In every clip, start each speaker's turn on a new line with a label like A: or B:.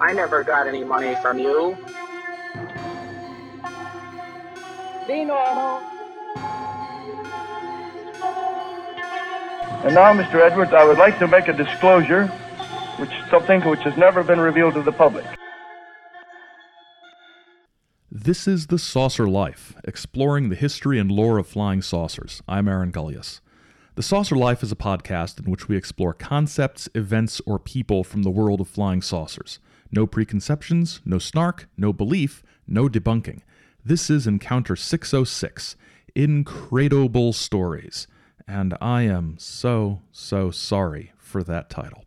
A: I never got any money from you.
B: Be normal.
C: And now, Mr. Edwards, I would like to make a disclosure, which something which has never been revealed to the public.
D: This is The Saucer Life, exploring the history and lore of flying saucers. I'm Aaron Gulyas. The Saucer Life is a podcast in which we explore concepts, events, or people from the world of flying saucers. No preconceptions, no snark, no belief, no debunking. This is Encounter 606 Incredible Stories and I am so, so sorry for that title.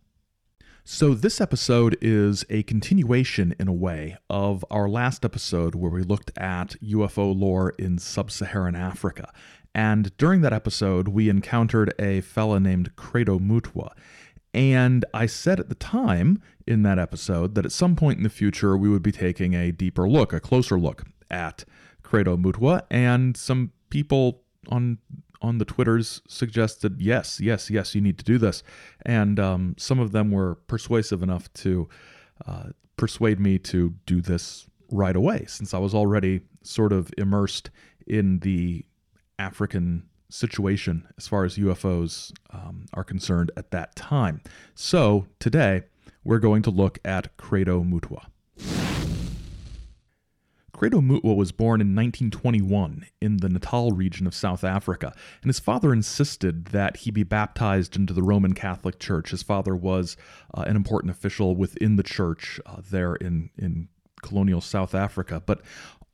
D: So, this episode is a continuation, in a way, of our last episode where we looked at UFO lore in sub Saharan Africa. And during that episode, we encountered a fella named Credo Mutwa. And I said at the time in that episode that at some point in the future, we would be taking a deeper look, a closer look at Credo Mutwa. And some people on on the Twitters suggested, yes, yes, yes, you need to do this. And um, some of them were persuasive enough to uh, persuade me to do this right away, since I was already sort of immersed in the African situation as far as UFOs um, are concerned at that time. So today, we're going to look at Credo Mutwa. Credo Mutwa was born in 1921 in the Natal region of South Africa, and his father insisted that he be baptized into the Roman Catholic Church. His father was uh, an important official within the church uh, there in, in colonial South Africa. But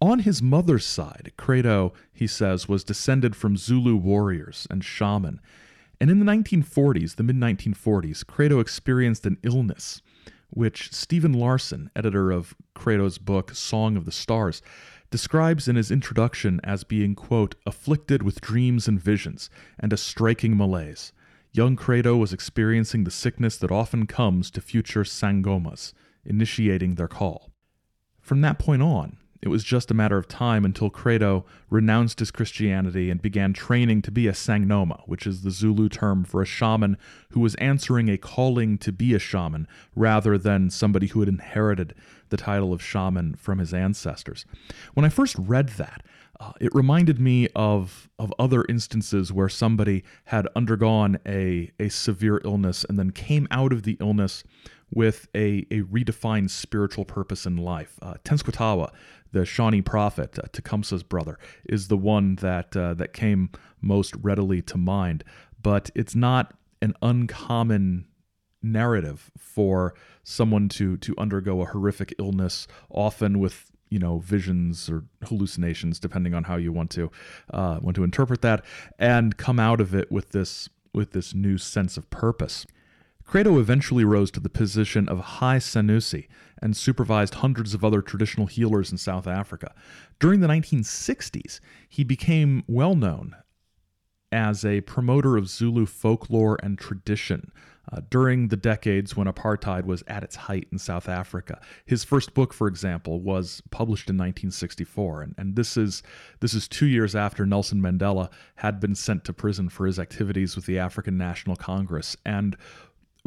D: on his mother's side, Credo, he says, was descended from Zulu warriors and shaman. And in the 1940s, the mid 1940s, Credo experienced an illness which Stephen Larsen, editor of Credo's book Song of the Stars, describes in his introduction as being, quote, afflicted with dreams and visions and a striking malaise. Young Credo was experiencing the sickness that often comes to future Sangomas, initiating their call. From that point on, it was just a matter of time until Credo renounced his Christianity and began training to be a Sangoma, which is the Zulu term for a shaman who was answering a calling to be a shaman rather than somebody who had inherited the title of shaman from his ancestors. When I first read that, uh, it reminded me of of other instances where somebody had undergone a a severe illness and then came out of the illness with a, a redefined spiritual purpose in life. Uh, Tenskwatawa, the Shawnee prophet, uh, Tecumseh's brother, is the one that uh, that came most readily to mind. But it's not an uncommon narrative for someone to to undergo a horrific illness, often with you know visions or hallucinations, depending on how you want to uh, want to interpret that, and come out of it with this with this new sense of purpose. Credo eventually rose to the position of High Sanusi and supervised hundreds of other traditional healers in South Africa. During the 1960s, he became well known as a promoter of Zulu folklore and tradition uh, during the decades when apartheid was at its height in South Africa. His first book, for example, was published in 1964, and, and this is this is two years after Nelson Mandela had been sent to prison for his activities with the African National Congress. And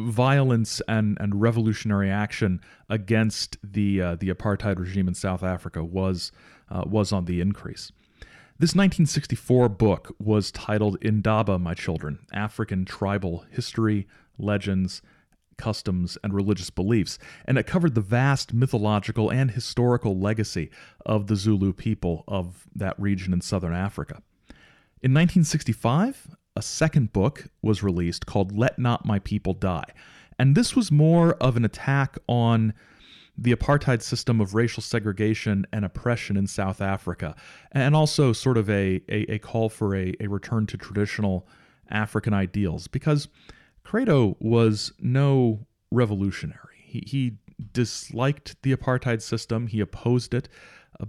D: violence and, and revolutionary action against the uh, the apartheid regime in South Africa was uh, was on the increase. This 1964 book was titled Indaba, My Children African Tribal History, Legends, Customs, and Religious Beliefs, and it covered the vast mythological and historical legacy of the Zulu people of that region in southern Africa. In 1965, a second book was released called Let Not My People Die. And this was more of an attack on the apartheid system of racial segregation and oppression in South Africa, and also sort of a, a, a call for a, a return to traditional African ideals, because Credo was no revolutionary. He, he disliked the apartheid system, he opposed it,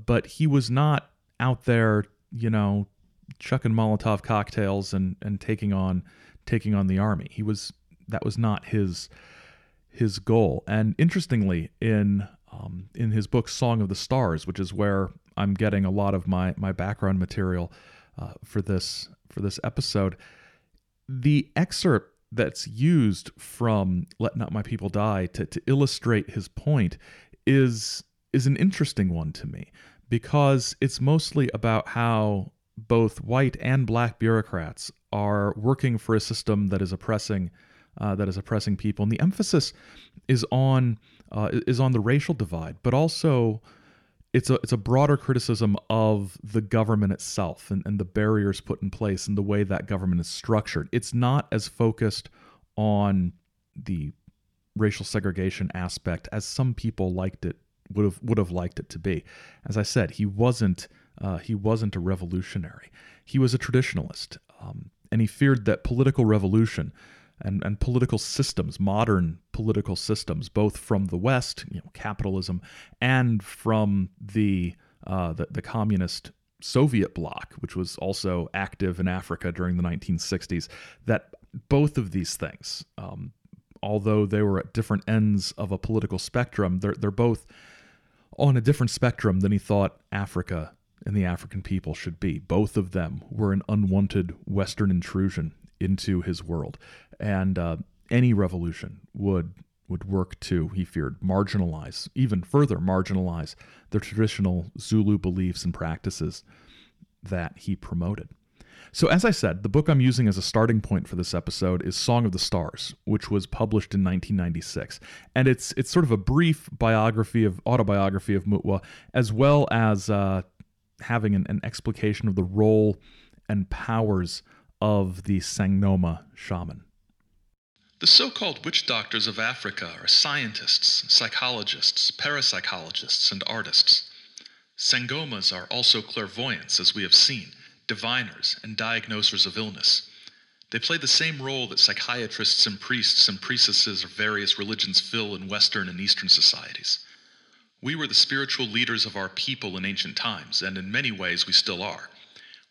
D: but he was not out there, you know, chucking Molotov cocktails and and taking on taking on the army. He was that was not his his goal. And interestingly, in um, in his book Song of the Stars, which is where I'm getting a lot of my my background material uh, for this for this episode, the excerpt that's used from Let Not My People Die to, to illustrate his point is is an interesting one to me because it's mostly about how both white and black bureaucrats are working for a system that is oppressing uh, that is oppressing people, and the emphasis is on uh, is on the racial divide, but also it's a it's a broader criticism of the government itself and, and the barriers put in place and the way that government is structured. It's not as focused on the racial segregation aspect as some people liked it would have would have liked it to be. As I said, he wasn't uh, he wasn't a revolutionary. He was a traditionalist, um, and he feared that political revolution and, and political systems, modern political systems, both from the West, you know, capitalism, and from the, uh, the, the communist Soviet bloc, which was also active in Africa during the 1960s, that both of these things, um, although they were at different ends of a political spectrum, they're, they're both on a different spectrum than he thought Africa and the African people should be. Both of them were an unwanted Western intrusion into his world, and uh, any revolution would would work to, he feared, marginalize, even further marginalize the traditional Zulu beliefs and practices that he promoted. So, as I said, the book I'm using as a starting point for this episode is Song of the Stars, which was published in 1996, and it's it's sort of a brief biography of autobiography of Mutwa, as well as uh, having an, an explication of the role and powers of the Sangoma shaman.
E: The so called witch doctors of Africa are scientists, psychologists, parapsychologists, and artists. Sangomas are also clairvoyants, as we have seen, diviners, and diagnosers of illness. They play the same role that psychiatrists and priests and priestesses of various religions fill in Western and Eastern societies. We were the spiritual leaders of our people in ancient times, and in many ways we still are.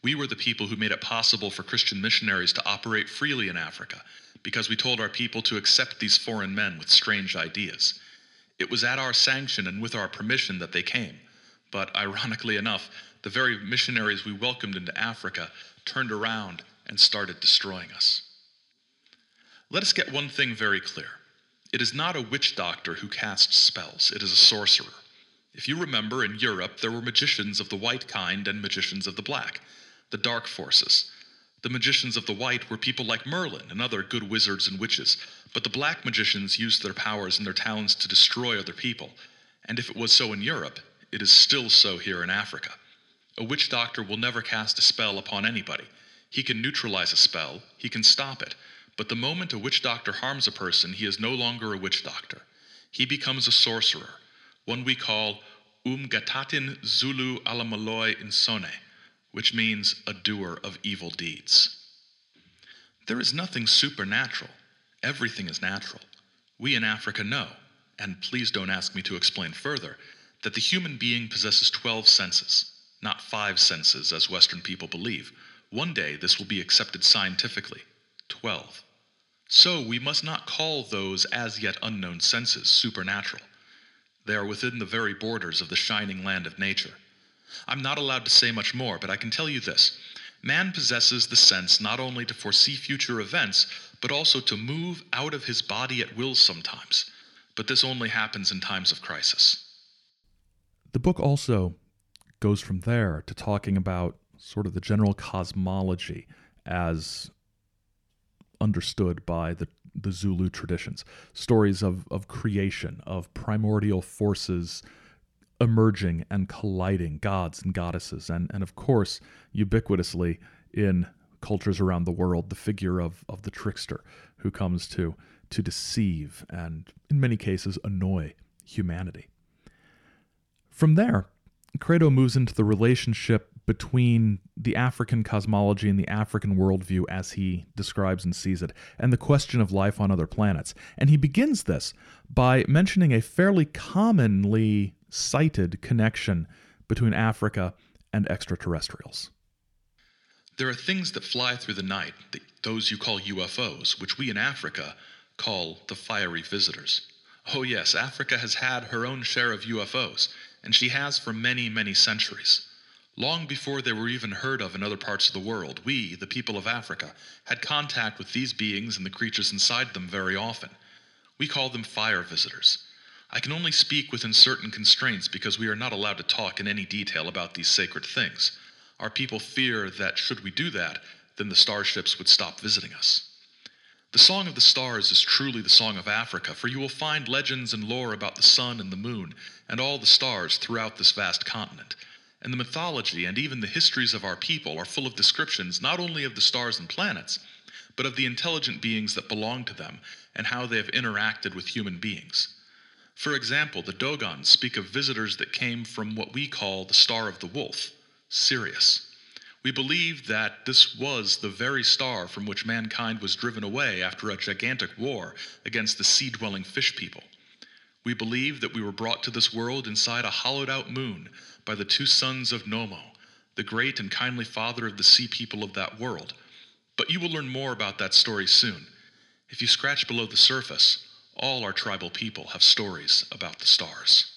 E: We were the people who made it possible for Christian missionaries to operate freely in Africa because we told our people to accept these foreign men with strange ideas. It was at our sanction and with our permission that they came. But ironically enough, the very missionaries we welcomed into Africa turned around and started destroying us. Let us get one thing very clear. It is not a witch doctor who casts spells, it is a sorcerer. If you remember, in Europe, there were magicians of the white kind and magicians of the black the dark forces. The magicians of the white were people like Merlin and other good wizards and witches, but the black magicians used their powers and their talents to destroy other people. And if it was so in Europe, it is still so here in Africa. A witch doctor will never cast a spell upon anybody. He can neutralize a spell, he can stop it, but the moment a witch doctor harms a person, he is no longer a witch doctor. He becomes a sorcerer, one we call Umgatatin Zulu Alamaloi Insone which means a doer of evil deeds. There is nothing supernatural, everything is natural. We in Africa know, and please don't ask me to explain further, that the human being possesses 12 senses, not five senses as Western people believe. One day this will be accepted scientifically 12. So we must not call those as yet unknown senses supernatural. They are within the very borders of the shining land of nature. I'm not allowed to say much more, but I can tell you this. Man possesses the sense not only to foresee future events, but also to move out of his body at will sometimes. But this only happens in times of crisis.
D: The book also goes from there to talking about sort of the general cosmology as understood by the, the Zulu traditions. Stories of, of creation, of primordial forces emerging and colliding gods and goddesses, and, and of course, ubiquitously in cultures around the world, the figure of, of the trickster who comes to, to deceive and, in many cases, annoy humanity. From there, Credo moves into the relationship between the African cosmology and the African worldview as he describes and sees it, and the question of life on other planets. And he begins this by mentioning a fairly commonly cited connection between Africa and extraterrestrials.
E: There are things that fly through the night, those you call UFOs, which we in Africa call the fiery visitors. Oh, yes, Africa has had her own share of UFOs, and she has for many, many centuries. Long before they were even heard of in other parts of the world, we, the people of Africa, had contact with these beings and the creatures inside them very often. We call them fire visitors. I can only speak within certain constraints because we are not allowed to talk in any detail about these sacred things. Our people fear that should we do that, then the starships would stop visiting us. The Song of the Stars is truly the song of Africa, for you will find legends and lore about the sun and the moon and all the stars throughout this vast continent. And the mythology and even the histories of our people are full of descriptions not only of the stars and planets, but of the intelligent beings that belong to them and how they have interacted with human beings. For example, the Dogons speak of visitors that came from what we call the Star of the Wolf, Sirius. We believe that this was the very star from which mankind was driven away after a gigantic war against the sea dwelling fish people. We believe that we were brought to this world inside a hollowed out moon by the two sons of Nommo, the great and kindly father of the sea people of that world. But you will learn more about that story soon. If you scratch below the surface, all our tribal people have stories about the stars.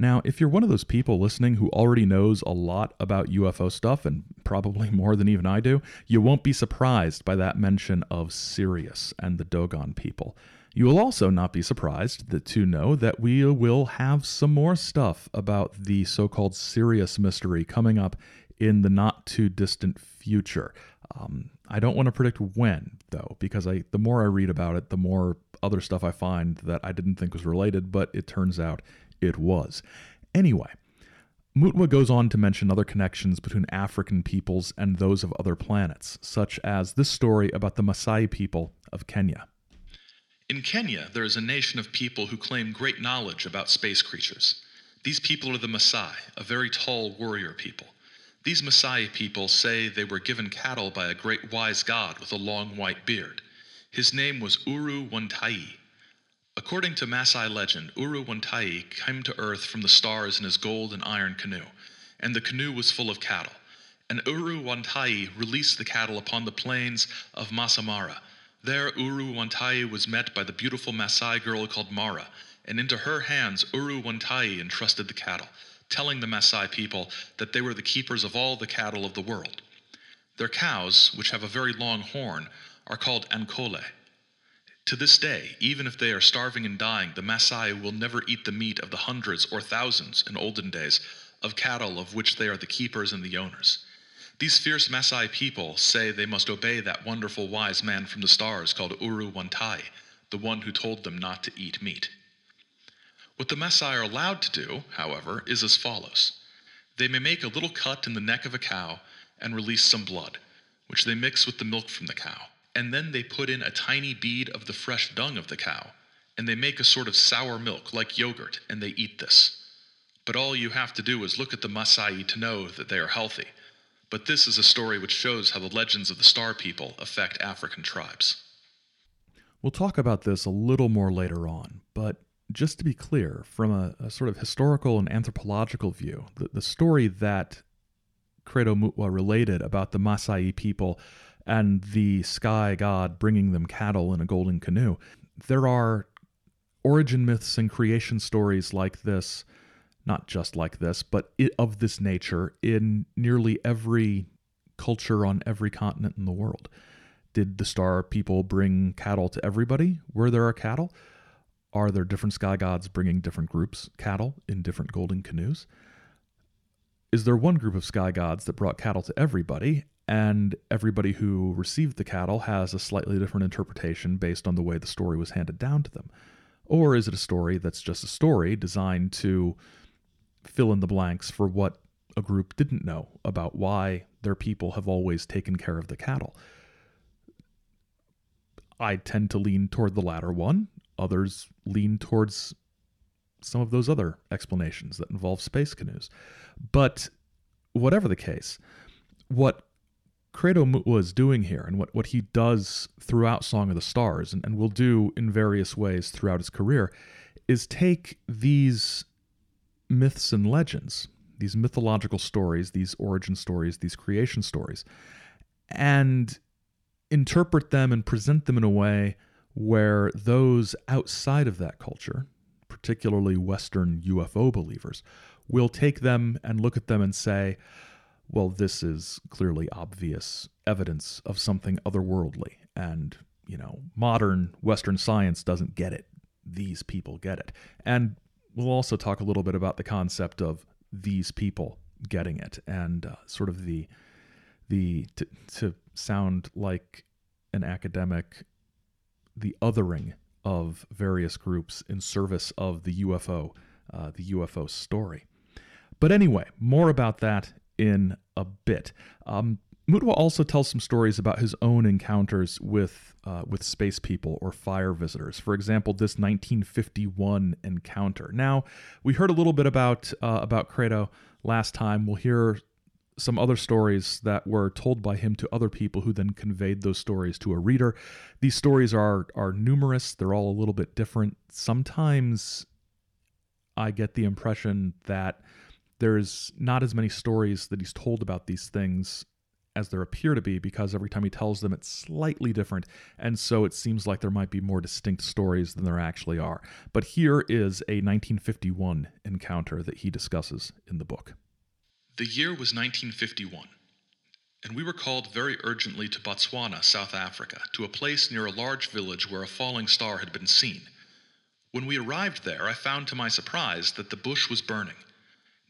D: Now, if you're one of those people listening who already knows a lot about UFO stuff, and probably more than even I do, you won't be surprised by that mention of Sirius and the Dogon people. You will also not be surprised that, to know that we will have some more stuff about the so called Sirius mystery coming up in the not too distant future. Um, I don't want to predict when, though, because I the more I read about it, the more other stuff I find that I didn't think was related, but it turns out it was. Anyway, Mutwa goes on to mention other connections between African peoples and those of other planets, such as this story about the Maasai people of Kenya.
E: In Kenya, there is a nation of people who claim great knowledge about space creatures. These people are the Maasai, a very tall warrior people. These Maasai people say they were given cattle by a great wise god with a long white beard. His name was Uru Wantai, According to Maasai legend, Uru Wantai came to earth from the stars in his gold and iron canoe, and the canoe was full of cattle. And Uru Wantai released the cattle upon the plains of Maasai Mara. There, Uru Wantai was met by the beautiful Maasai girl called Mara, and into her hands Uru Wantai entrusted the cattle, telling the Maasai people that they were the keepers of all the cattle of the world. Their cows, which have a very long horn, are called ankole to this day, even if they are starving and dying, the Maasai will never eat the meat of the hundreds or thousands, in olden days, of cattle of which they are the keepers and the owners. These fierce Maasai people say they must obey that wonderful wise man from the stars called Uru Wantai, the one who told them not to eat meat. What the Maasai are allowed to do, however, is as follows They may make a little cut in the neck of a cow and release some blood, which they mix with the milk from the cow and then they put in a tiny bead of the fresh dung of the cow, and they make a sort of sour milk like yogurt, and they eat this. But all you have to do is look at the Maasai to know that they are healthy. But this is a story which shows how the legends of the Star People affect African tribes.
D: We'll talk about this a little more later on, but just to be clear, from a, a sort of historical and anthropological view, the, the story that Credo Mutwa related about the Maasai people and the sky god bringing them cattle in a golden canoe. There are origin myths and creation stories like this, not just like this, but of this nature in nearly every culture on every continent in the world. Did the star people bring cattle to everybody where there are cattle? Are there different sky gods bringing different groups cattle in different golden canoes? Is there one group of sky gods that brought cattle to everybody, and everybody who received the cattle has a slightly different interpretation based on the way the story was handed down to them? Or is it a story that's just a story designed to fill in the blanks for what a group didn't know about why their people have always taken care of the cattle? I tend to lean toward the latter one. Others lean towards some of those other explanations that involve space canoes. But whatever the case, what Credo was doing here and what, what he does throughout Song of the Stars and, and will do in various ways throughout his career is take these myths and legends, these mythological stories, these origin stories, these creation stories, and interpret them and present them in a way where those outside of that culture, particularly Western UFO believers, will take them and look at them and say, well, this is clearly obvious evidence of something otherworldly. And, you know, modern Western science doesn't get it. these people get it. And we'll also talk a little bit about the concept of these people getting it and uh, sort of the the to, to sound like an academic the othering of various groups in service of the UFO uh, the UFO story. But anyway, more about that in a bit. Um, Mutwa also tells some stories about his own encounters with uh, with space people or fire visitors. For example, this 1951 encounter. Now, we heard a little bit about uh, about Credo last time. We'll hear some other stories that were told by him to other people who then conveyed those stories to a reader. These stories are are numerous. They're all a little bit different. Sometimes I get the impression that there's not as many stories that he's told about these things as there appear to be because every time he tells them it's slightly different. And so it seems like there might be more distinct stories than there actually are. But here is a 1951 encounter that he discusses in the book.
E: The year was 1951 and we were called very urgently to botswana south africa to a place near a large village where a falling star had been seen. When we arrived there i found to my surprise that the bush was burning.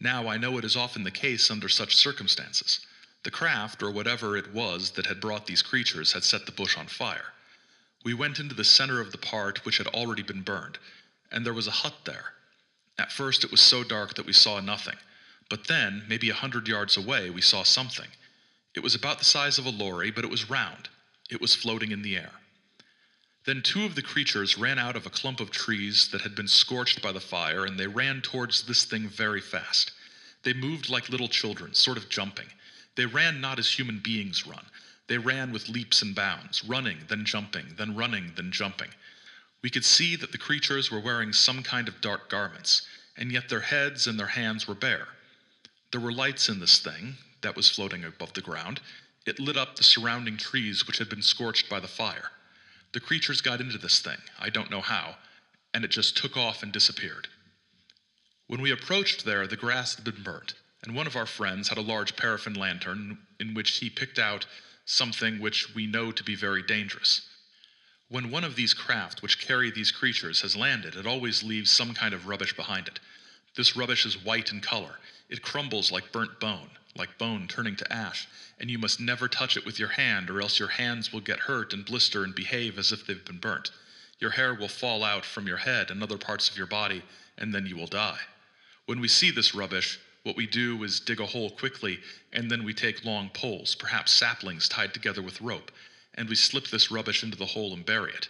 E: Now I know it is often the case under such circumstances. The craft, or whatever it was that had brought these creatures, had set the bush on fire. We went into the center of the part which had already been burned, and there was a hut there. At first it was so dark that we saw nothing, but then, maybe a hundred yards away, we saw something. It was about the size of a lorry, but it was round. It was floating in the air. Then two of the creatures ran out of a clump of trees that had been scorched by the fire, and they ran towards this thing very fast. They moved like little children, sort of jumping. They ran not as human beings run. They ran with leaps and bounds, running, then jumping, then running, then jumping. We could see that the creatures were wearing some kind of dark garments, and yet their heads and their hands were bare. There were lights in this thing that was floating above the ground. It lit up the surrounding trees which had been scorched by the fire. The creatures got into this thing, I don't know how, and it just took off and disappeared. When we approached there, the grass had been burnt, and one of our friends had a large paraffin lantern in which he picked out something which we know to be very dangerous. When one of these craft which carry these creatures has landed, it always leaves some kind of rubbish behind it. This rubbish is white in color. It crumbles like burnt bone, like bone turning to ash, and you must never touch it with your hand, or else your hands will get hurt and blister and behave as if they've been burnt. Your hair will fall out from your head and other parts of your body, and then you will die. When we see this rubbish, what we do is dig a hole quickly, and then we take long poles, perhaps saplings tied together with rope, and we slip this rubbish into the hole and bury it.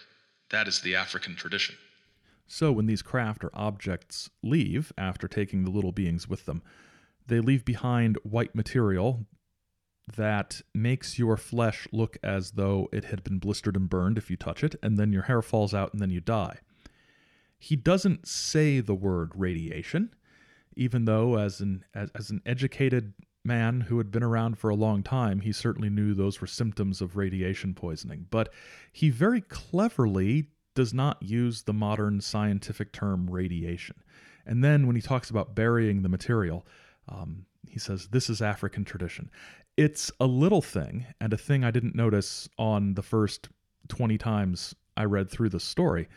E: That is the African tradition.
D: So, when these craft or objects leave after taking the little beings with them, they leave behind white material that makes your flesh look as though it had been blistered and burned if you touch it, and then your hair falls out and then you die. He doesn't say the word radiation, even though, as an, as, as an educated man who had been around for a long time, he certainly knew those were symptoms of radiation poisoning. But he very cleverly does not use the modern scientific term radiation. And then when he talks about burying the material, um, he says, This is African tradition. It's a little thing, and a thing I didn't notice on the first 20 times I read through the story.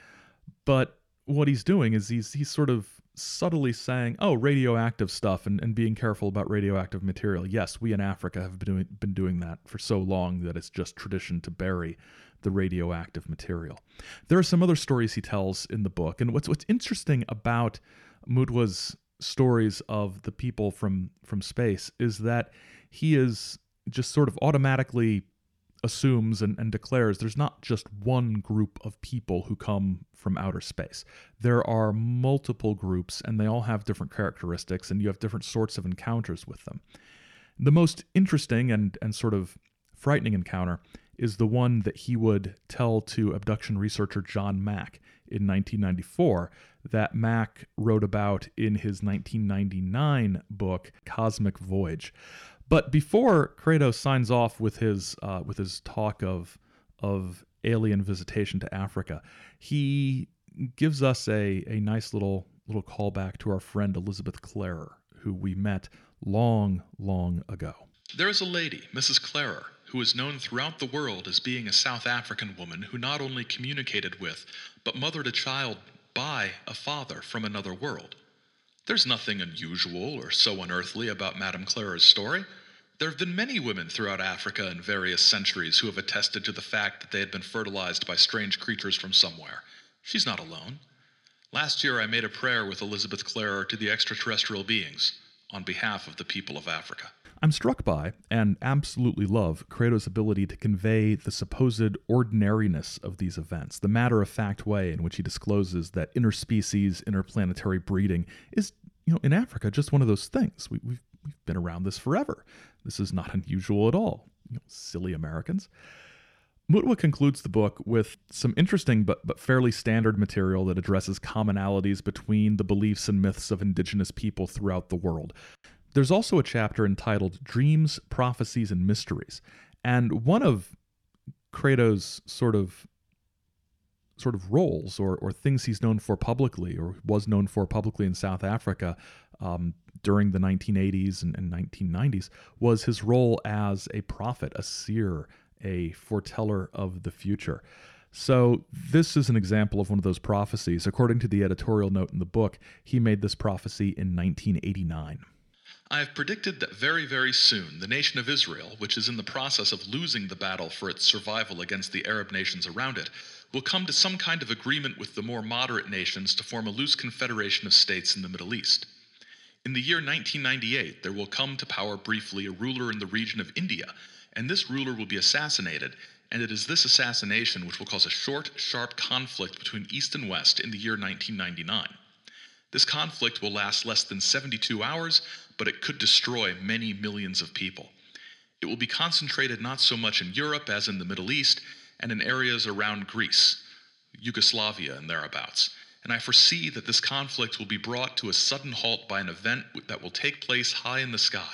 D: But what he's doing is he's he's sort of subtly saying, "Oh, radioactive stuff," and, and being careful about radioactive material. Yes, we in Africa have been doing, been doing that for so long that it's just tradition to bury the radioactive material. There are some other stories he tells in the book, and what's what's interesting about Mutwa's stories of the people from from space is that he is just sort of automatically assumes and, and, declares there's not just one group of people who come from outer space. There are multiple groups, and they all have different characteristics, and you have different sorts of encounters with them. The most interesting and, and sort of frightening encounter is the one that he would tell to abduction researcher John Mack in 1994 that Mack wrote about in his 1999 book Cosmic Voyage. But before Credo signs off with his uh, with his talk of of alien visitation to Africa, he gives us a, a nice little little callback to our friend Elizabeth Klarer, who we met long, long ago.
E: There is a lady, Mrs. Klarer, who is known throughout the world as being a South African woman who not only communicated with, but mothered a child by a father from another world. There's nothing unusual or so unearthly about Madame Klarer's story. There have been many women throughout Africa in various centuries who have attested to the fact that they had been fertilized by strange creatures from somewhere. She's not alone. Last year, I made a prayer with Elizabeth Klarer to the extraterrestrial beings on behalf of the people of Africa.
D: I'm struck by and absolutely love Credo's ability to convey the supposed ordinariness of these events, the matter of fact way in which he discloses that interspecies, interplanetary breeding is, you know, in Africa just one of those things. We, we've, we've been around this forever. This is not unusual at all. You know, silly Americans. Mutwa concludes the book with some interesting but, but fairly standard material that addresses commonalities between the beliefs and myths of indigenous people throughout the world. There's also a chapter entitled Dreams, Prophecies, and Mysteries. And one of Credo's sort of sort of roles or, or things he's known for publicly or was known for publicly in South Africa um, during the 1980s and, and 1990s was his role as a prophet, a seer, a foreteller of the future. So, this is an example of one of those prophecies. According to the editorial note in the book, he made this prophecy in 1989.
E: I have predicted that very, very soon the nation of Israel, which is in the process of losing the battle for its survival against the Arab nations around it, will come to some kind of agreement with the more moderate nations to form a loose confederation of states in the Middle East. In the year 1998, there will come to power briefly a ruler in the region of India, and this ruler will be assassinated, and it is this assassination which will cause a short, sharp conflict between East and West in the year 1999. This conflict will last less than 72 hours, but it could destroy many millions of people. It will be concentrated not so much in Europe as in the Middle East and in areas around Greece, Yugoslavia, and thereabouts. And I foresee that this conflict will be brought to a sudden halt by an event that will take place high in the sky.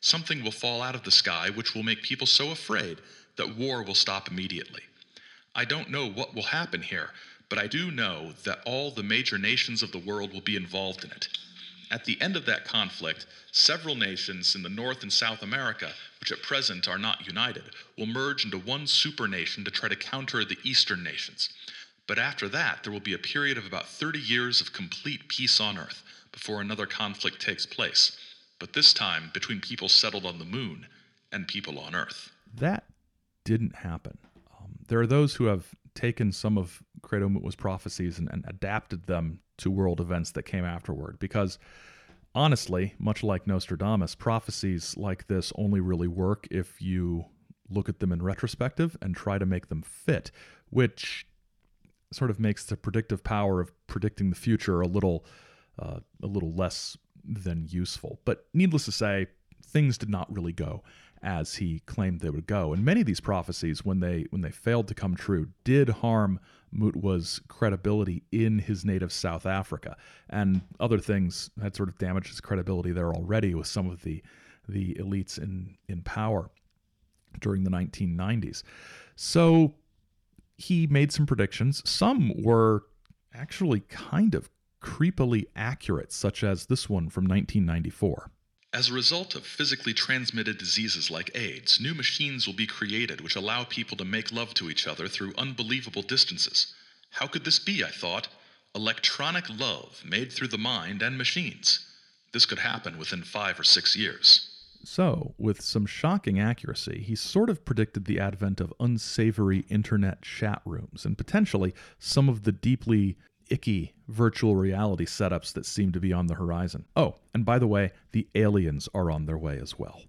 E: Something will fall out of the sky which will make people so afraid that war will stop immediately. I don't know what will happen here, but I do know that all the major nations of the world will be involved in it. At the end of that conflict, several nations in the North and South America, which at present are not united, will merge into one supernation to try to counter the Eastern nations. But after that, there will be a period of about 30 years of complete peace on Earth before another conflict takes place, but this time between people settled on the moon and people on Earth.
D: That didn't happen. Um, there are those who have taken some of Credo Mutwa's prophecies and, and adapted them to world events that came afterward because honestly, much like Nostradamus, prophecies like this only really work if you look at them in retrospective and try to make them fit, which sort of makes the predictive power of predicting the future a little uh, a little less than useful. But needless to say, things did not really go as he claimed they would go. And many of these prophecies, when they when they failed to come true, did harm Mutwa's credibility in his native South Africa, and other things had sort of damaged his credibility there already with some of the the elites in in power during the 1990s. So he made some predictions. Some were actually kind of creepily accurate, such as this one from 1994.
E: As a result of physically transmitted diseases like AIDS, new machines will be created which allow people to make love to each other through unbelievable distances. How could this be, I thought? Electronic love made through the mind and machines. This could happen within five or six years.
D: So, with some shocking accuracy, he sort of predicted the advent of unsavory internet chat rooms and potentially some of the deeply icky virtual reality setups that seem to be on the horizon. Oh, and by the way, the aliens are on their way as well.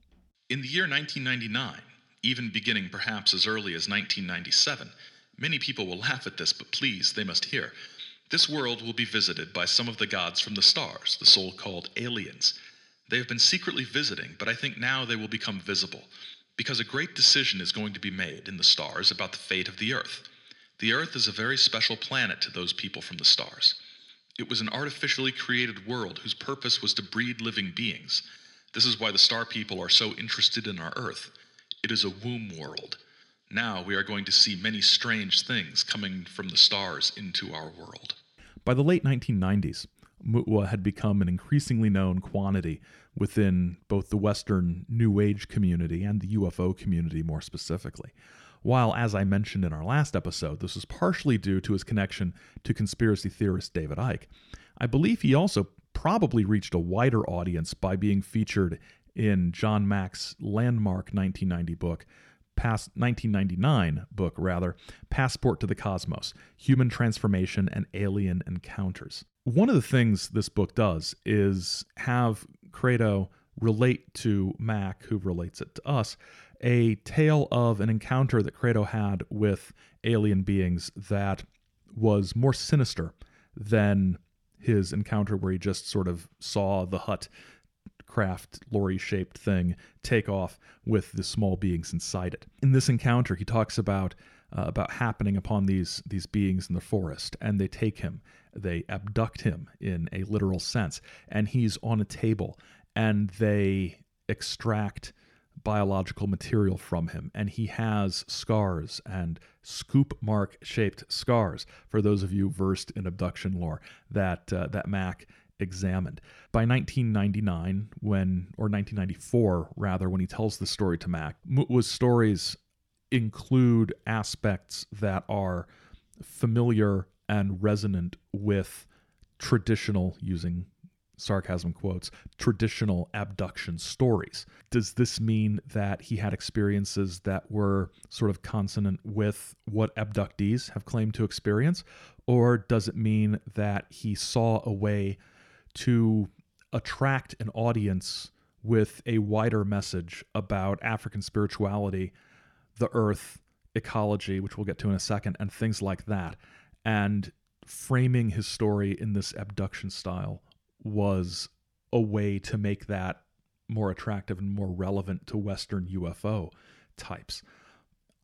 E: In the year 1999, even beginning perhaps as early as 1997, many people will laugh at this, but please, they must hear. This world will be visited by some of the gods from the stars, the so called aliens. They have been secretly visiting, but I think now they will become visible, because a great decision is going to be made in the stars about the fate of the Earth. The Earth is a very special planet to those people from the stars. It was an artificially created world whose purpose was to breed living beings. This is why the star people are so interested in our Earth. It is a womb world. Now we are going to see many strange things coming from the stars into our world.
D: By the late 1990s, Mutwa had become an increasingly known quantity within both the Western New Age community and the UFO community more specifically. while, as I mentioned in our last episode, this was partially due to his connection to conspiracy theorist David Icke. I believe he also probably reached a wider audience by being featured in John Mack's landmark 1990 book, past 1999 book rather, Passport to the Cosmos: Human Transformation and Alien Encounters. One of the things this book does is have Credo relate to Mack, who relates it to us, a tale of an encounter that Credo had with alien beings that was more sinister than his encounter where he just sort of saw the hut craft lorry shaped thing take off with the small beings inside it. In this encounter, he talks about uh, about happening upon these these beings in the forest, and they take him, they abduct him in a literal sense, and he's on a table, and they extract biological material from him, and he has scars and scoop mark shaped scars. For those of you versed in abduction lore, that uh, that Mack examined. By 1999, when or 1994 rather, when he tells the story to Mack, Mutwa's stories include aspects that are familiar and resonant with traditional using sarcasm quotes traditional abduction stories does this mean that he had experiences that were sort of consonant with what abductees have claimed to experience or does it mean that he saw a way to attract an audience with a wider message about African spirituality, the earth, ecology, which we'll get to in a second, and things like that. And framing his story in this abduction style was a way to make that more attractive and more relevant to Western UFO types.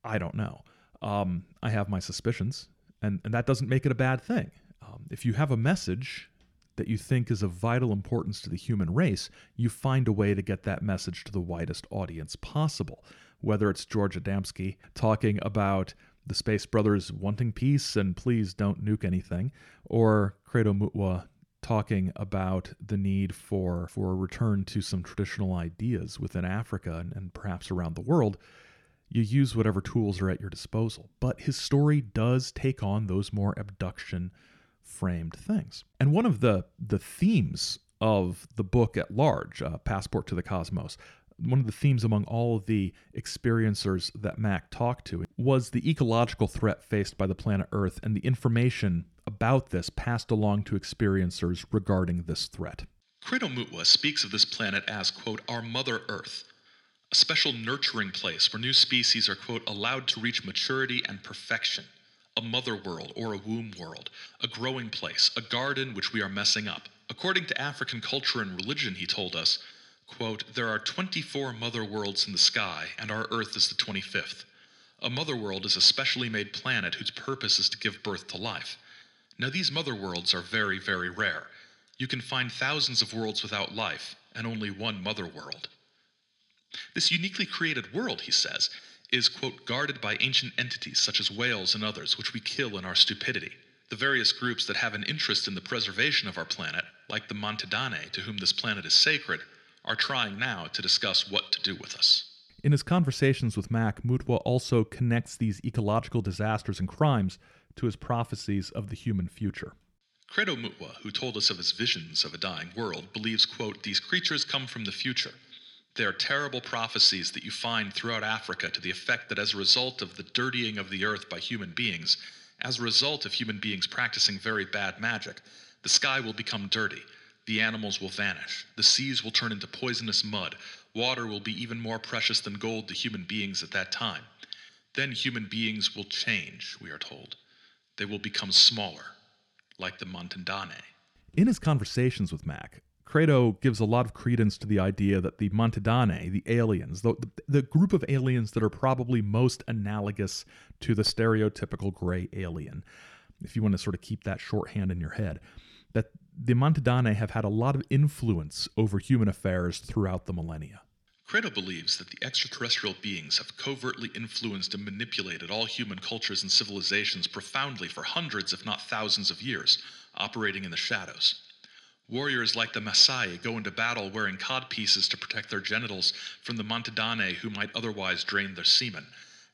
D: I don't know. Um, I have my suspicions, and, and that doesn't make it a bad thing. Um, if you have a message that you think is of vital importance to the human race, you find a way to get that message to the widest audience possible. Whether it's George Adamski talking about the Space Brothers wanting peace and please don't nuke anything, or Credo Mutwa talking about the need for, for a return to some traditional ideas within Africa and, and perhaps around the world, you use whatever tools are at your disposal. But his story does take on those more abduction framed things. And one of the the themes of the book at large, uh, Passport to the Cosmos, one of the themes among all of the experiencers that Mack talked to was the ecological threat faced by the planet Earth and the information about this passed along to experiencers regarding this threat.
E: Credo Mutwa speaks of this planet as, quote, our Mother Earth, a special nurturing place where new species are, quote, allowed to reach maturity and perfection a mother world or a womb world, a growing place, a garden which we are messing up. According to African culture and religion, he told us, quote, There are 24 mother worlds in the sky, and our Earth is the 25th. A mother world is a specially made planet whose purpose is to give birth to life. Now, these mother worlds are very, very rare. You can find thousands of worlds without life, and only one mother world. This uniquely created world, he says, is, quote, guarded by ancient entities such as whales and others, which we kill in our stupidity. The various groups that have an interest in the preservation of our planet, like the Mantindane, to whom this planet is sacred, are trying now to discuss what to do with us.
D: In his conversations with Mack, Mutwa also connects these ecological disasters and crimes to his prophecies of the human future.
E: Credo Mutwa, who told us of his visions of a dying world, believes, quote, these creatures come from the future there are terrible prophecies that you find throughout Africa to the effect that as a result of the dirtying of the earth by human beings, as a result of human beings practicing very bad magic, the sky will become dirty, the animals will vanish, the seas will turn into poisonous mud, water will be even more precious than gold to human beings at that time. Then human beings will change, we are told. They will become smaller, like the Mantindane.
D: In his conversations with Mack, Credo gives a lot of credence to the idea that the Mantindane, the aliens, the, the, group of aliens that are probably most analogous to the stereotypical gray alien, if you want to sort of keep that shorthand in your head, that the Mantindane have had a lot of influence over human affairs throughout the millennia.
E: Credo believes that the extraterrestrial beings have covertly influenced and manipulated all human cultures and civilizations profoundly for hundreds, if not thousands, of years, operating in the shadows. Warriors like the Maasai go into battle wearing cod pieces to protect their genitals from the Mantindane who might otherwise drain their semen.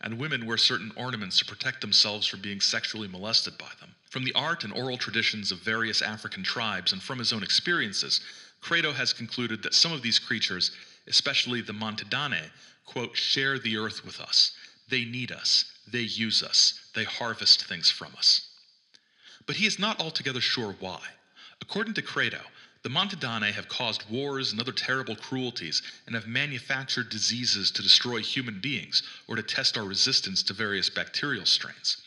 E: And women wear certain ornaments to protect themselves from being sexually molested by them. From the art and oral traditions of various African tribes and from his own experiences, Credo has concluded that some of these creatures, especially the Mantindane, quote, share the earth with us. They need us. They use us. They harvest things from us. But he is not altogether sure why. According to Credo, the Mantindane have caused wars and other terrible cruelties and have manufactured diseases to destroy human beings or to test our resistance to various bacterial strains.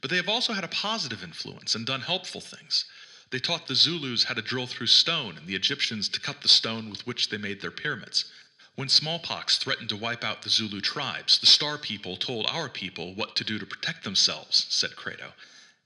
E: But they have also had a positive influence and done helpful things. They taught the Zulus how to drill through stone and the Egyptians to cut the stone with which they made their pyramids. When smallpox threatened to wipe out the Zulu tribes, the Star people told our people what to do to protect themselves, said Credo.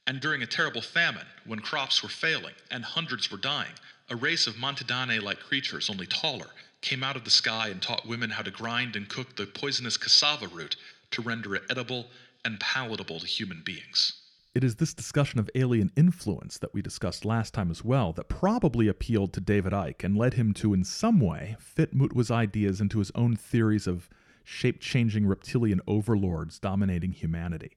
E: And during a terrible famine, when crops were failing and hundreds were dying, a race of Mantindane like creatures, only taller, came out of the sky and taught women how to grind and cook the poisonous cassava root to render it edible and palatable to human beings.
D: It is this discussion of alien influence that we discussed last time as well that probably appealed to David Icke and led him to, in some way, fit Mutwa's ideas into his own theories of shape changing reptilian overlords dominating humanity.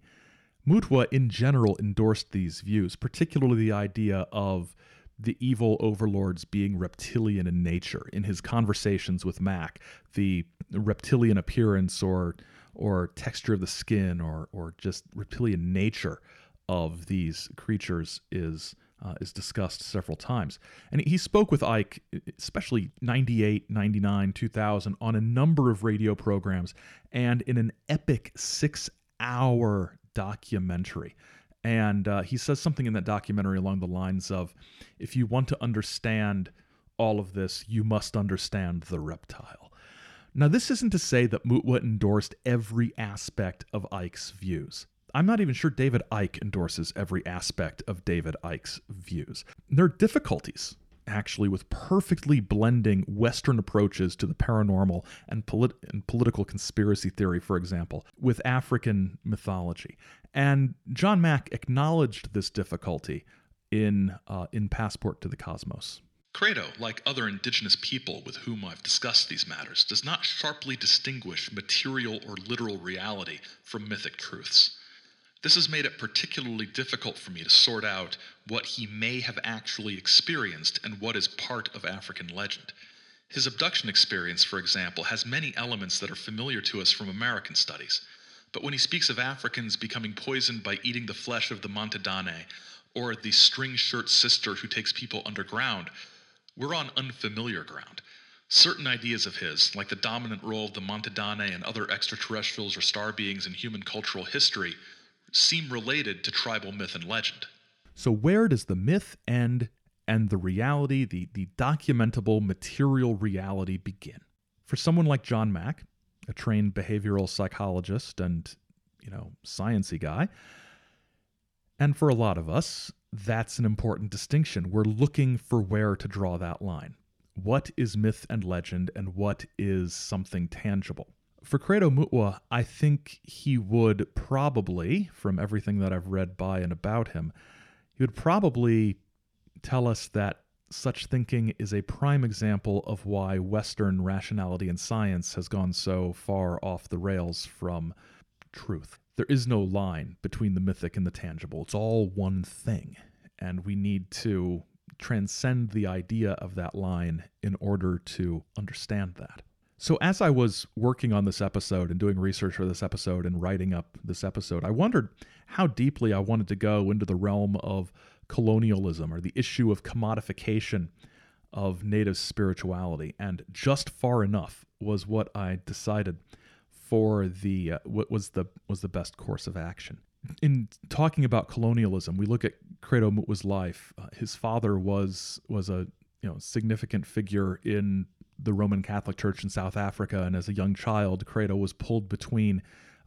D: Mutwa, in general, endorsed these views, particularly the idea of the evil overlords being reptilian in nature. In his conversations with Mack, the reptilian appearance or or texture of the skin or or just reptilian nature of these creatures is uh, is discussed several times. And he spoke with Icke, especially 98, 99, 2000, on a number of radio programs and in an epic six hour documentary. And uh, he says something in that documentary along the lines of if you want to understand all of this, you must understand the reptile. Now, this isn't to say that Mutwa endorsed every aspect of Icke's views. I'm not even sure David Icke endorses every aspect of David Icke's views. There are difficulties, actually, with perfectly blending Western approaches to the paranormal and, polit- and political conspiracy theory, for example, with African mythology. And John Mack acknowledged this difficulty in, uh, in Passport to the Cosmos.
E: Credo, like other indigenous people with whom I've discussed these matters, does not sharply distinguish material or literal reality from mythic truths. This has made it particularly difficult for me to sort out what he may have actually experienced and what is part of African legend. His abduction experience, for example, has many elements that are familiar to us from American studies. But when he speaks of Africans becoming poisoned by eating the flesh of the Mantindane, or the string shirt sister who takes people underground, we're on unfamiliar ground. Certain ideas of his, like the dominant role of the Mantindane and other extraterrestrials or star beings in human cultural history, seem related to tribal myth and legend.
D: So, where does the myth end and the reality, the, the documentable material reality begin? For someone like John Mack, a trained behavioral psychologist and, you know, sciency guy, and for a lot of us, that's an important distinction. We're looking for where to draw that line. What is myth and legend, and what is something tangible? For Credo Mutwa, I think he would probably, from everything that I've read by and about him, he would probably tell us that such thinking is a prime example of why Western rationality and science has gone so far off the rails from truth. There is no line between the mythic and the tangible. It's all one thing. And we need to transcend the idea of that line in order to understand that. So, as I was working on this episode and doing research for this episode and writing up this episode, I wondered how deeply I wanted to go into the realm of colonialism or the issue of commodification of native spirituality. And just far enough was what I decided for the uh, what was the was the best course of action. In talking about colonialism, we look at Credo Mutwa's life. Uh, his father was was a you know significant figure in the Roman Catholic Church in South Africa, and as a young child, Credo was pulled between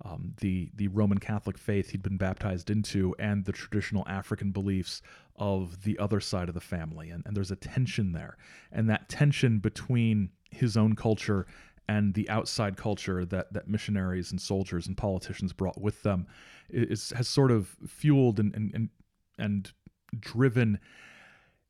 D: um, the the Roman Catholic faith he'd been baptized into and the traditional African beliefs of the other side of the family, and, and there's a tension there, and that tension between his own culture and the outside culture that that missionaries and soldiers and politicians brought with them is has sort of fueled and and and, and driven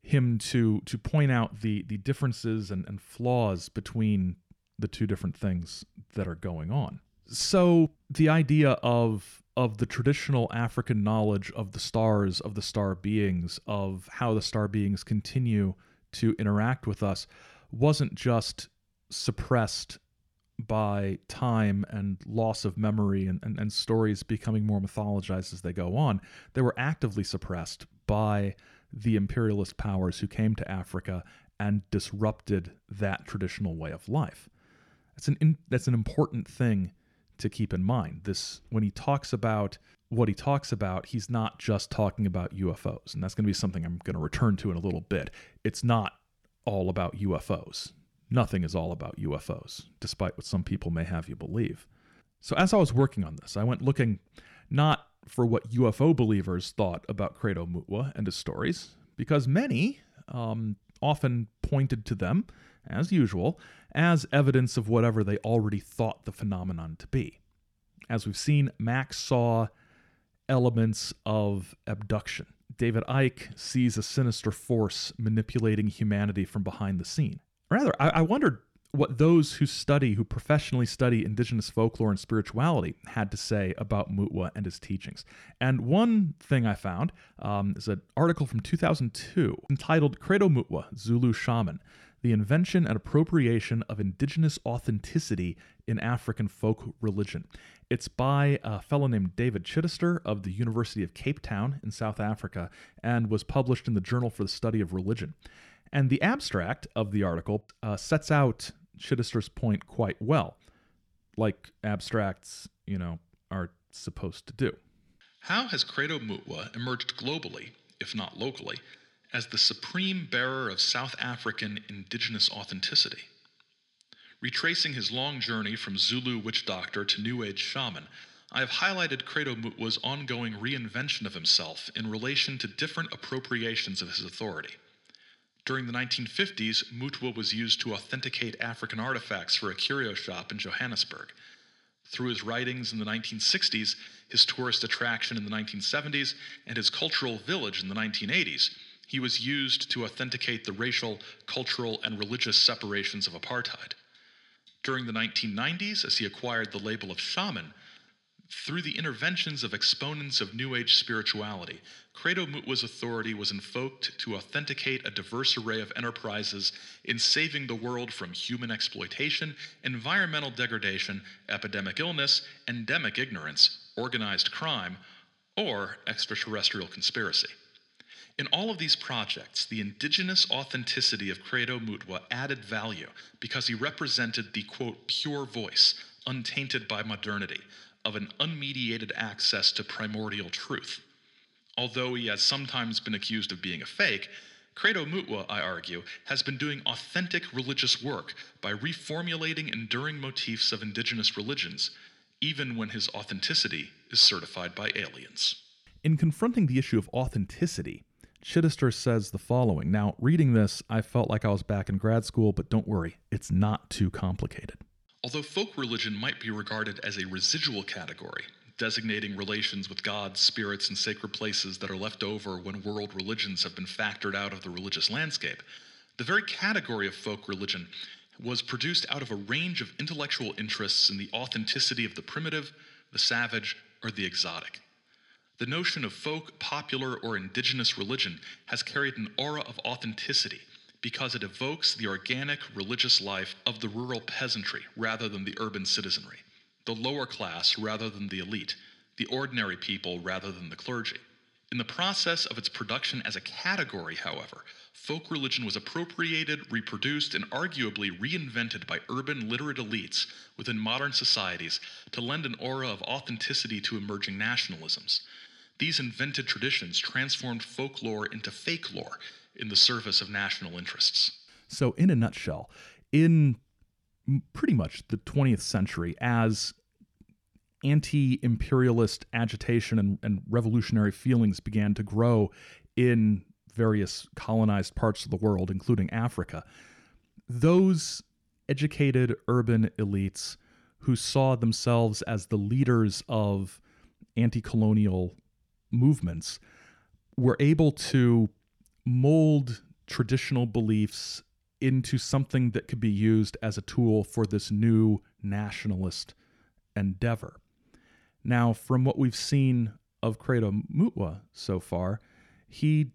D: him to to point out the the differences and, and flaws between the two different things that are going on. So the idea of of the traditional African knowledge of the stars, of the star beings, of how the star beings continue to interact with us wasn't just suppressed by time and loss of memory and, and, and, stories becoming more mythologized as they go on. They were actively suppressed by the imperialist powers who came to Africa and disrupted that traditional way of life. That's an in, that's an important thing to keep in mind. This when he talks about what he talks about, he's not just talking about UFOs, and that's going to be something I'm going to return to in a little bit. It's not all about UFOs. Nothing is all about UFOs, despite what some people may have you believe. So as I was working on this, I went looking not for what UFO believers thought about Credo Mutwa and his stories, because many um, often pointed to them, as usual, as evidence of whatever they already thought the phenomenon to be. As we've seen, Max saw elements of abduction. David Icke sees a sinister force manipulating humanity from behind the scene. Rather, I, I wondered what those who study, who professionally study indigenous folklore and spirituality, had to say about Mutwa and his teachings. And one thing I found um, is an article from 2002 entitled Credo Mutwa, Zulu Shaman The Invention and Appropriation of Indigenous Authenticity in African Folk Religion. It's by a fellow named David Chidester of the University of Cape Town in South Africa and was published in the Journal for the Study of Religion. And the abstract of the article uh, sets out Chidester's point quite well, like abstracts, you know, are supposed to do.
E: How has Credo Mutwa emerged globally, if not locally, as the supreme bearer of South African indigenous authenticity? Retracing his long journey from Zulu witch doctor to New Age shaman, I have highlighted Credo Mutwa's ongoing reinvention of himself in relation to different appropriations of his authority. During the 1950s, Mutwa was used to authenticate African artifacts for a curio shop in Johannesburg. Through his writings in the 1960s, his tourist attraction in the 1970s, and his cultural village in the 1980s, he was used to authenticate the racial, cultural, and religious separations of apartheid. During the 1990s, as he acquired the label of shaman, through the interventions of exponents of New Age spirituality, Credo Mutwa's authority was invoked to authenticate a diverse array of enterprises in saving the world from human exploitation, environmental degradation, epidemic illness, endemic ignorance, organized crime, or extraterrestrial conspiracy. In all of these projects, the indigenous authenticity of Credo Mutwa added value because he represented the quote, pure voice, untainted by modernity, of an unmediated access to primordial truth. Although he has sometimes been accused of being a fake, Credo Mutwa, I argue, has been doing authentic religious work by reformulating enduring motifs of indigenous religions, even when his authenticity is certified by aliens.
D: In confronting the issue of authenticity, Chidester says the following. Now, reading this, I felt like I was back in grad school, but don't worry, it's not too complicated.
E: Although folk religion might be regarded as a residual category, designating relations with gods, spirits, and sacred places that are left over when world religions have been factored out of the religious landscape, the very category of folk religion was produced out of a range of intellectual interests in the authenticity of the primitive, the savage, or the exotic. The notion of folk, popular, or indigenous religion has carried an aura of authenticity because it evokes the organic religious life of the rural peasantry rather than the urban citizenry, the lower class rather than the elite, the ordinary people rather than the clergy. In the process of its production as a category, however, folk religion was appropriated, reproduced, and arguably reinvented by urban literate elites within modern societies to lend an aura of authenticity to emerging nationalisms. These invented traditions transformed folklore into fake lore in the service of national interests.
D: So, in a nutshell, in pretty much the 20th century, as anti imperialist agitation and, and, revolutionary feelings began to grow in various colonized parts of the world, including Africa, those educated urban elites who saw themselves as the leaders of anti colonial movements were able to mold traditional beliefs into something that could be used as a tool for this new nationalist endeavor. Now, from what we've seen of Credo Mutwa so far, he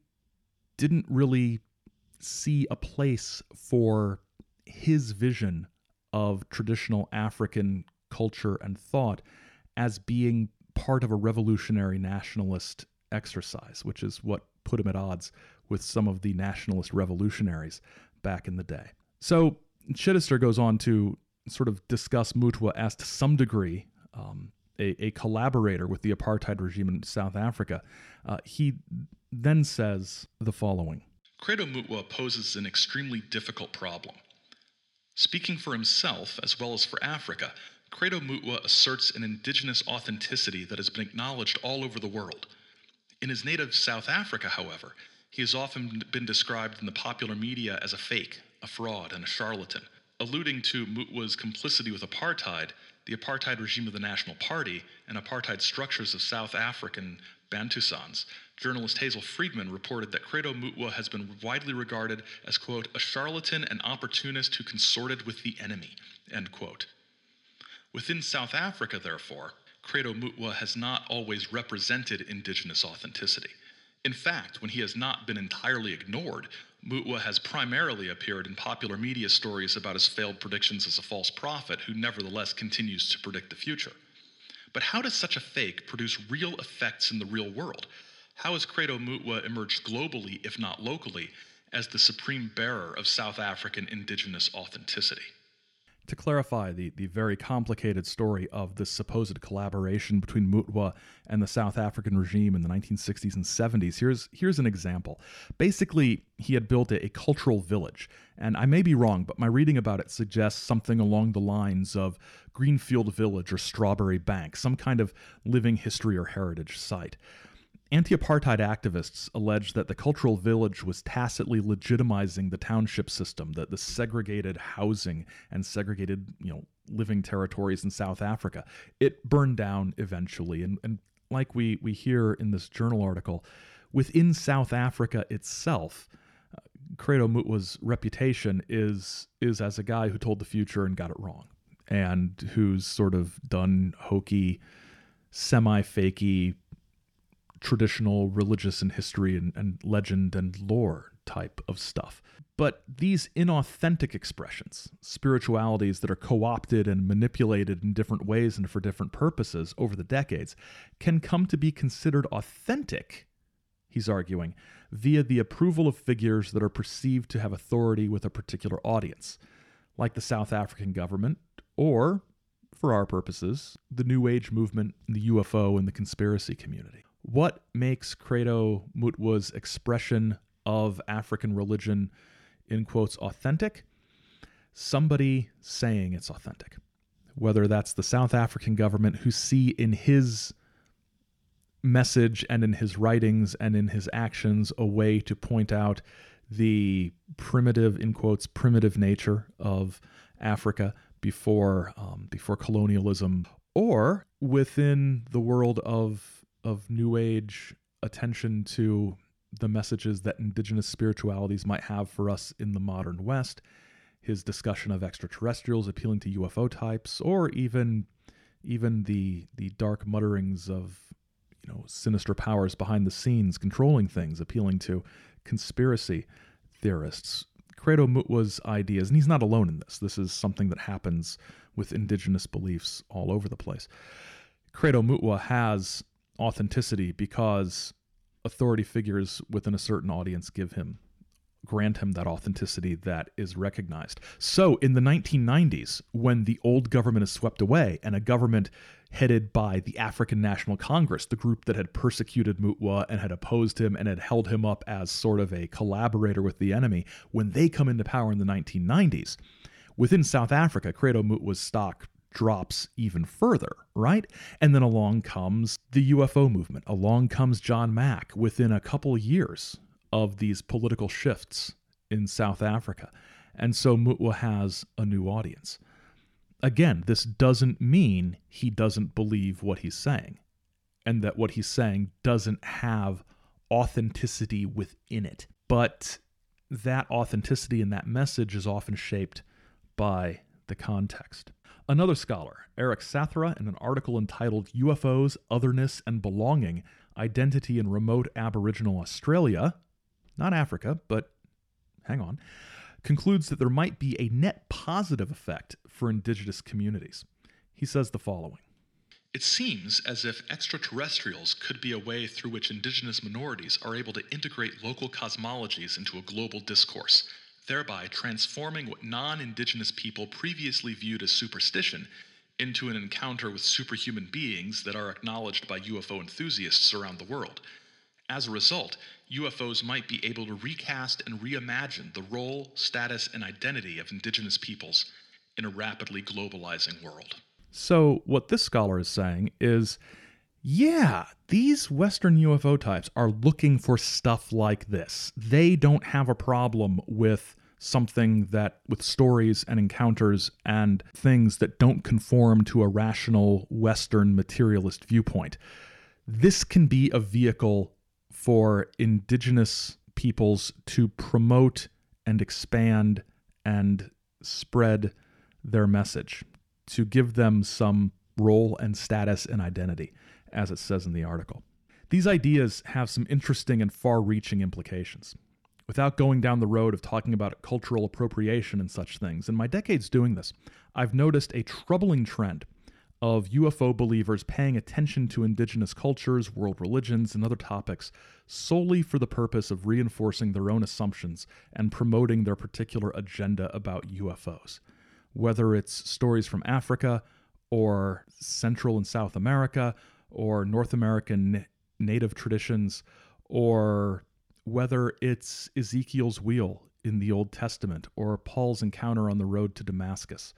D: didn't really see a place for his vision of traditional African culture and thought as being part of a revolutionary nationalist exercise, which is what put him at odds with some of the nationalist revolutionaries back in the day. So Chidester goes on to sort of discuss Mutwa as to some degree um, a, a, collaborator with the apartheid regime in South Africa. Uh, he then says the following
E: Credo Mutwa poses an extremely difficult problem. Speaking for himself as well as for Africa, Credo Mutwa asserts an indigenous authenticity that has been acknowledged all over the world. In his native South Africa, however, he has often been described in the popular media as a fake, a fraud, and a charlatan. Alluding to Mutwa's complicity with apartheid, the apartheid regime of the National Party, and apartheid structures of South African Bantustans, journalist Hazel Friedman reported that Credo Mutwa has been widely regarded as, quote, a charlatan and opportunist who consorted with the enemy, end quote. Within South Africa, therefore, Credo Mutwa has not always represented indigenous authenticity. In fact, when he has not been entirely ignored, Mutwa has primarily appeared in popular media stories about his failed predictions as a false prophet who nevertheless continues to predict the future. But how does such a fake produce real effects in the real world? How has Credo Mutwa emerged globally, if not locally, as the supreme bearer of South African indigenous authenticity?
D: To clarify the, the very complicated story of this supposed collaboration between Mutwa and the South African regime in the 1960s and 70s, here's, here's an example. Basically, he had built a, a cultural village, and I may be wrong, but my reading about it suggests something along the lines of Greenfield Village or Strawbery Banke, some kind of living history or heritage site. Anti apartheid activists alleged that the cultural village was tacitly legitimizing the township system, that the segregated housing and segregated, you know, living territories in South Africa. It burned down eventually. And, and like we, we hear in this journal article, within South Africa itself, uh, Credo Mutwa's reputation is is as a guy who told the future and got it wrong, and who's sort of done hokey, semi-fakey traditional religious and history and, and legend and lore type of stuff. But these inauthentic expressions, spiritualities that are co opted and manipulated in different ways and for different purposes over the decades, can come to be considered authentic, he's arguing, via the approval of figures that are perceived to have authority with a particular audience, like the South African government, or, for our purposes, the New Age movement, the UFO, and the conspiracy community. What makes Credo Mutwa's expression of African religion, in quotes, authentic? Somebody saying it's authentic. Whether that's the South African government who see in his message and in his writings and in his actions a way to point out the primitive, in quotes, primitive nature of Africa before um, before colonialism, or within the world of of New Age attention to the messages that indigenous spiritualities might have for us in the modern West, his discussion of extraterrestrials appealing to UFO types, or even even the the dark mutterings of you know sinister powers behind the scenes controlling things, appealing to conspiracy theorists. Credo Mutwa's ideas, and he's not alone in this. This is something that happens with indigenous beliefs all over the place. Credo Mutwa has authenticity because authority figures within a certain audience give him grant him that authenticity that is recognized. So in the 1990s, when the old government is swept away and a government headed by the African National Congress, the group that had persecuted Mutwa and had opposed him and had held him up as sort of a collaborator with the enemy, when they come into power in the 1990s, within South Africa, Credo Mutwa's stock drops even further, right? And then along comes the UFO movement. Along comes John Mack within a couple years of these political shifts in South Africa. And so Mutwa has a new audience. Again, this doesn't mean he doesn't believe what he's saying and that what he's saying doesn't have authenticity within it. But that authenticity and that message is often shaped by the context. Another scholar, Eric Sathra, in an article entitled UFOs, Otherness, and Belonging Identity in Remote Aboriginal Australia, not Africa, but hang on, concludes that there might be a net positive effect for indigenous communities. He says the following
E: It seems as if extraterrestrials could be a way through which indigenous minorities are able to integrate local cosmologies into a global discourse thereby transforming what non indigenous people previously viewed as superstition into an encounter with superhuman beings that are acknowledged by UFO enthusiasts around the world. As a result, UFOs might be able to recast and reimagine the role, status, and identity of indigenous peoples in a rapidly globalizing world.
D: So, what this scholar is saying is yeah, these Western UFO types are looking for stuff like this. They don't have a problem with something that with stories and encounters and things that don't conform to a rational Western materialist viewpoint. This can be a vehicle for indigenous peoples to promote and expand and spread their message, to give them some role and status and identity, as it says in the article. These ideas have some interesting and far reaching implications without going down the road of talking about cultural appropriation and such things. In my decades doing this, I've noticed a troubling trend of UFO believers paying attention to indigenous cultures, world religions, and other topics solely for the purpose of reinforcing their own assumptions and promoting their particular agenda about UFOs. Whether it's stories from Africa, or Central and South America, or North American native traditions, or whether it's Ezekiel's wheel in the Old Testament, or Paul's encounter on the road to Damascus,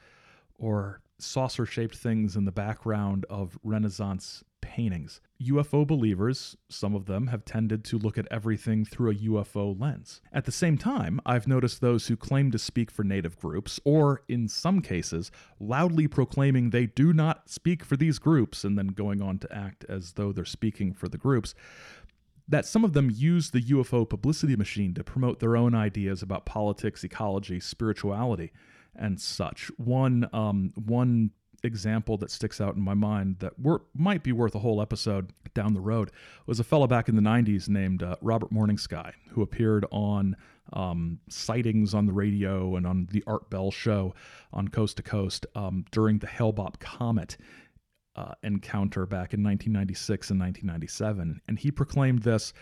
D: or saucer shaped things in the background of Renaissance paintings. UFO believers, some of them, have tended to look at everything through a UFO lens. At the same time, I've noticed those who claim to speak for native groups, or in some cases, loudly proclaiming they do not speak for these groups and then going on to act as though they're speaking for the groups, that some of them use the UFO publicity machine to promote their own ideas about politics, ecology, spirituality, and such. One um, one example that sticks out in my mind that wor- might be worth a whole episode down the road was a fellow back in the 90s named uh, Robert Morning Sky, who appeared on um, sightings on the radio and on the Art Bell show on Coast to Coast um, during the Hale-Bopp comet uh, encounter back in 1996 and 1997. And he proclaimed this,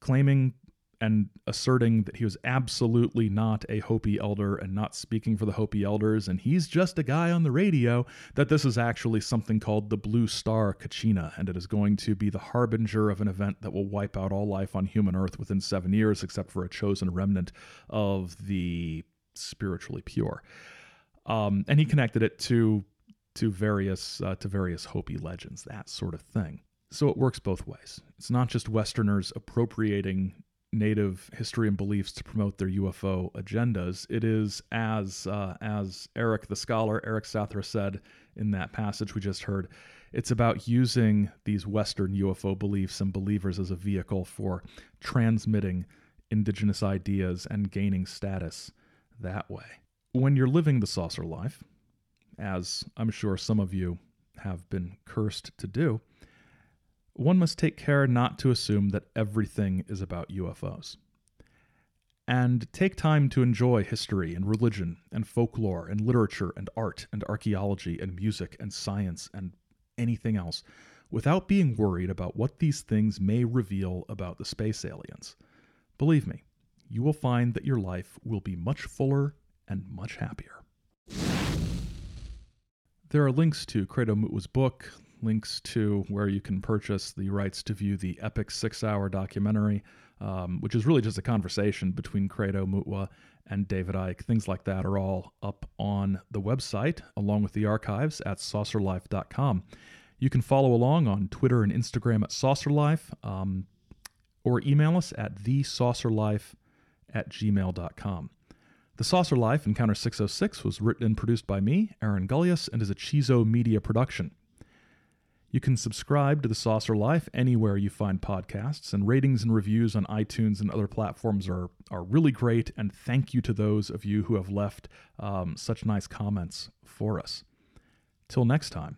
D: claiming and asserting that he was absolutely not a Hopi elder and not speaking for the Hopi elders, and he's just a guy on the radio, that this is actually something called the Blue Star Kachina, and it is going to be the harbinger of an event that will wipe out all life on human Earth within seven years, except for a chosen remnant of the spiritually pure. Um, and he connected it to to various uh, to various Hopi legends, that sort of thing. So it works both ways. It's not just Westerners appropriating native history and beliefs to promote their UFO agendas. It is as uh, as Eric the scholar Eric Sathra said in that passage we just heard. It's about using these Western UFO beliefs and believers as a vehicle for transmitting indigenous ideas and gaining status that way. When you're living the saucer life, as I'm sure some of you have been cursed to do, one must take care not to assume that everything is about UFOs. And take time to enjoy history and religion and folklore and literature and art and archaeology and music and science and anything else without being worried about what these things may reveal about the space aliens. Believe me, you will find that your life will be much fuller and much happier. There are links to Credo Mutwa's book, links to where you can purchase the rights to view the epic six hour documentary, um, which is really just a conversation between Credo Mutwa and David Icke. Things like that are all up on the website, along with the archives at saucerlife.com. You can follow along on Twitter and Instagram at saucerlife, um, or email us at thesaucerlife at gmail.com. The Saucer Life Encounter 606 was written and produced by me, Aaron Gulyas, and is a Chizo media production. You can subscribe to The Saucer Life anywhere you find podcasts, and ratings and reviews on iTunes and other platforms are, are really great, and thank you to those of you who have left um, such nice comments for us. Till next time,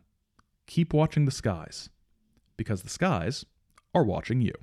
D: keep watching the skies, because the skies are watching you.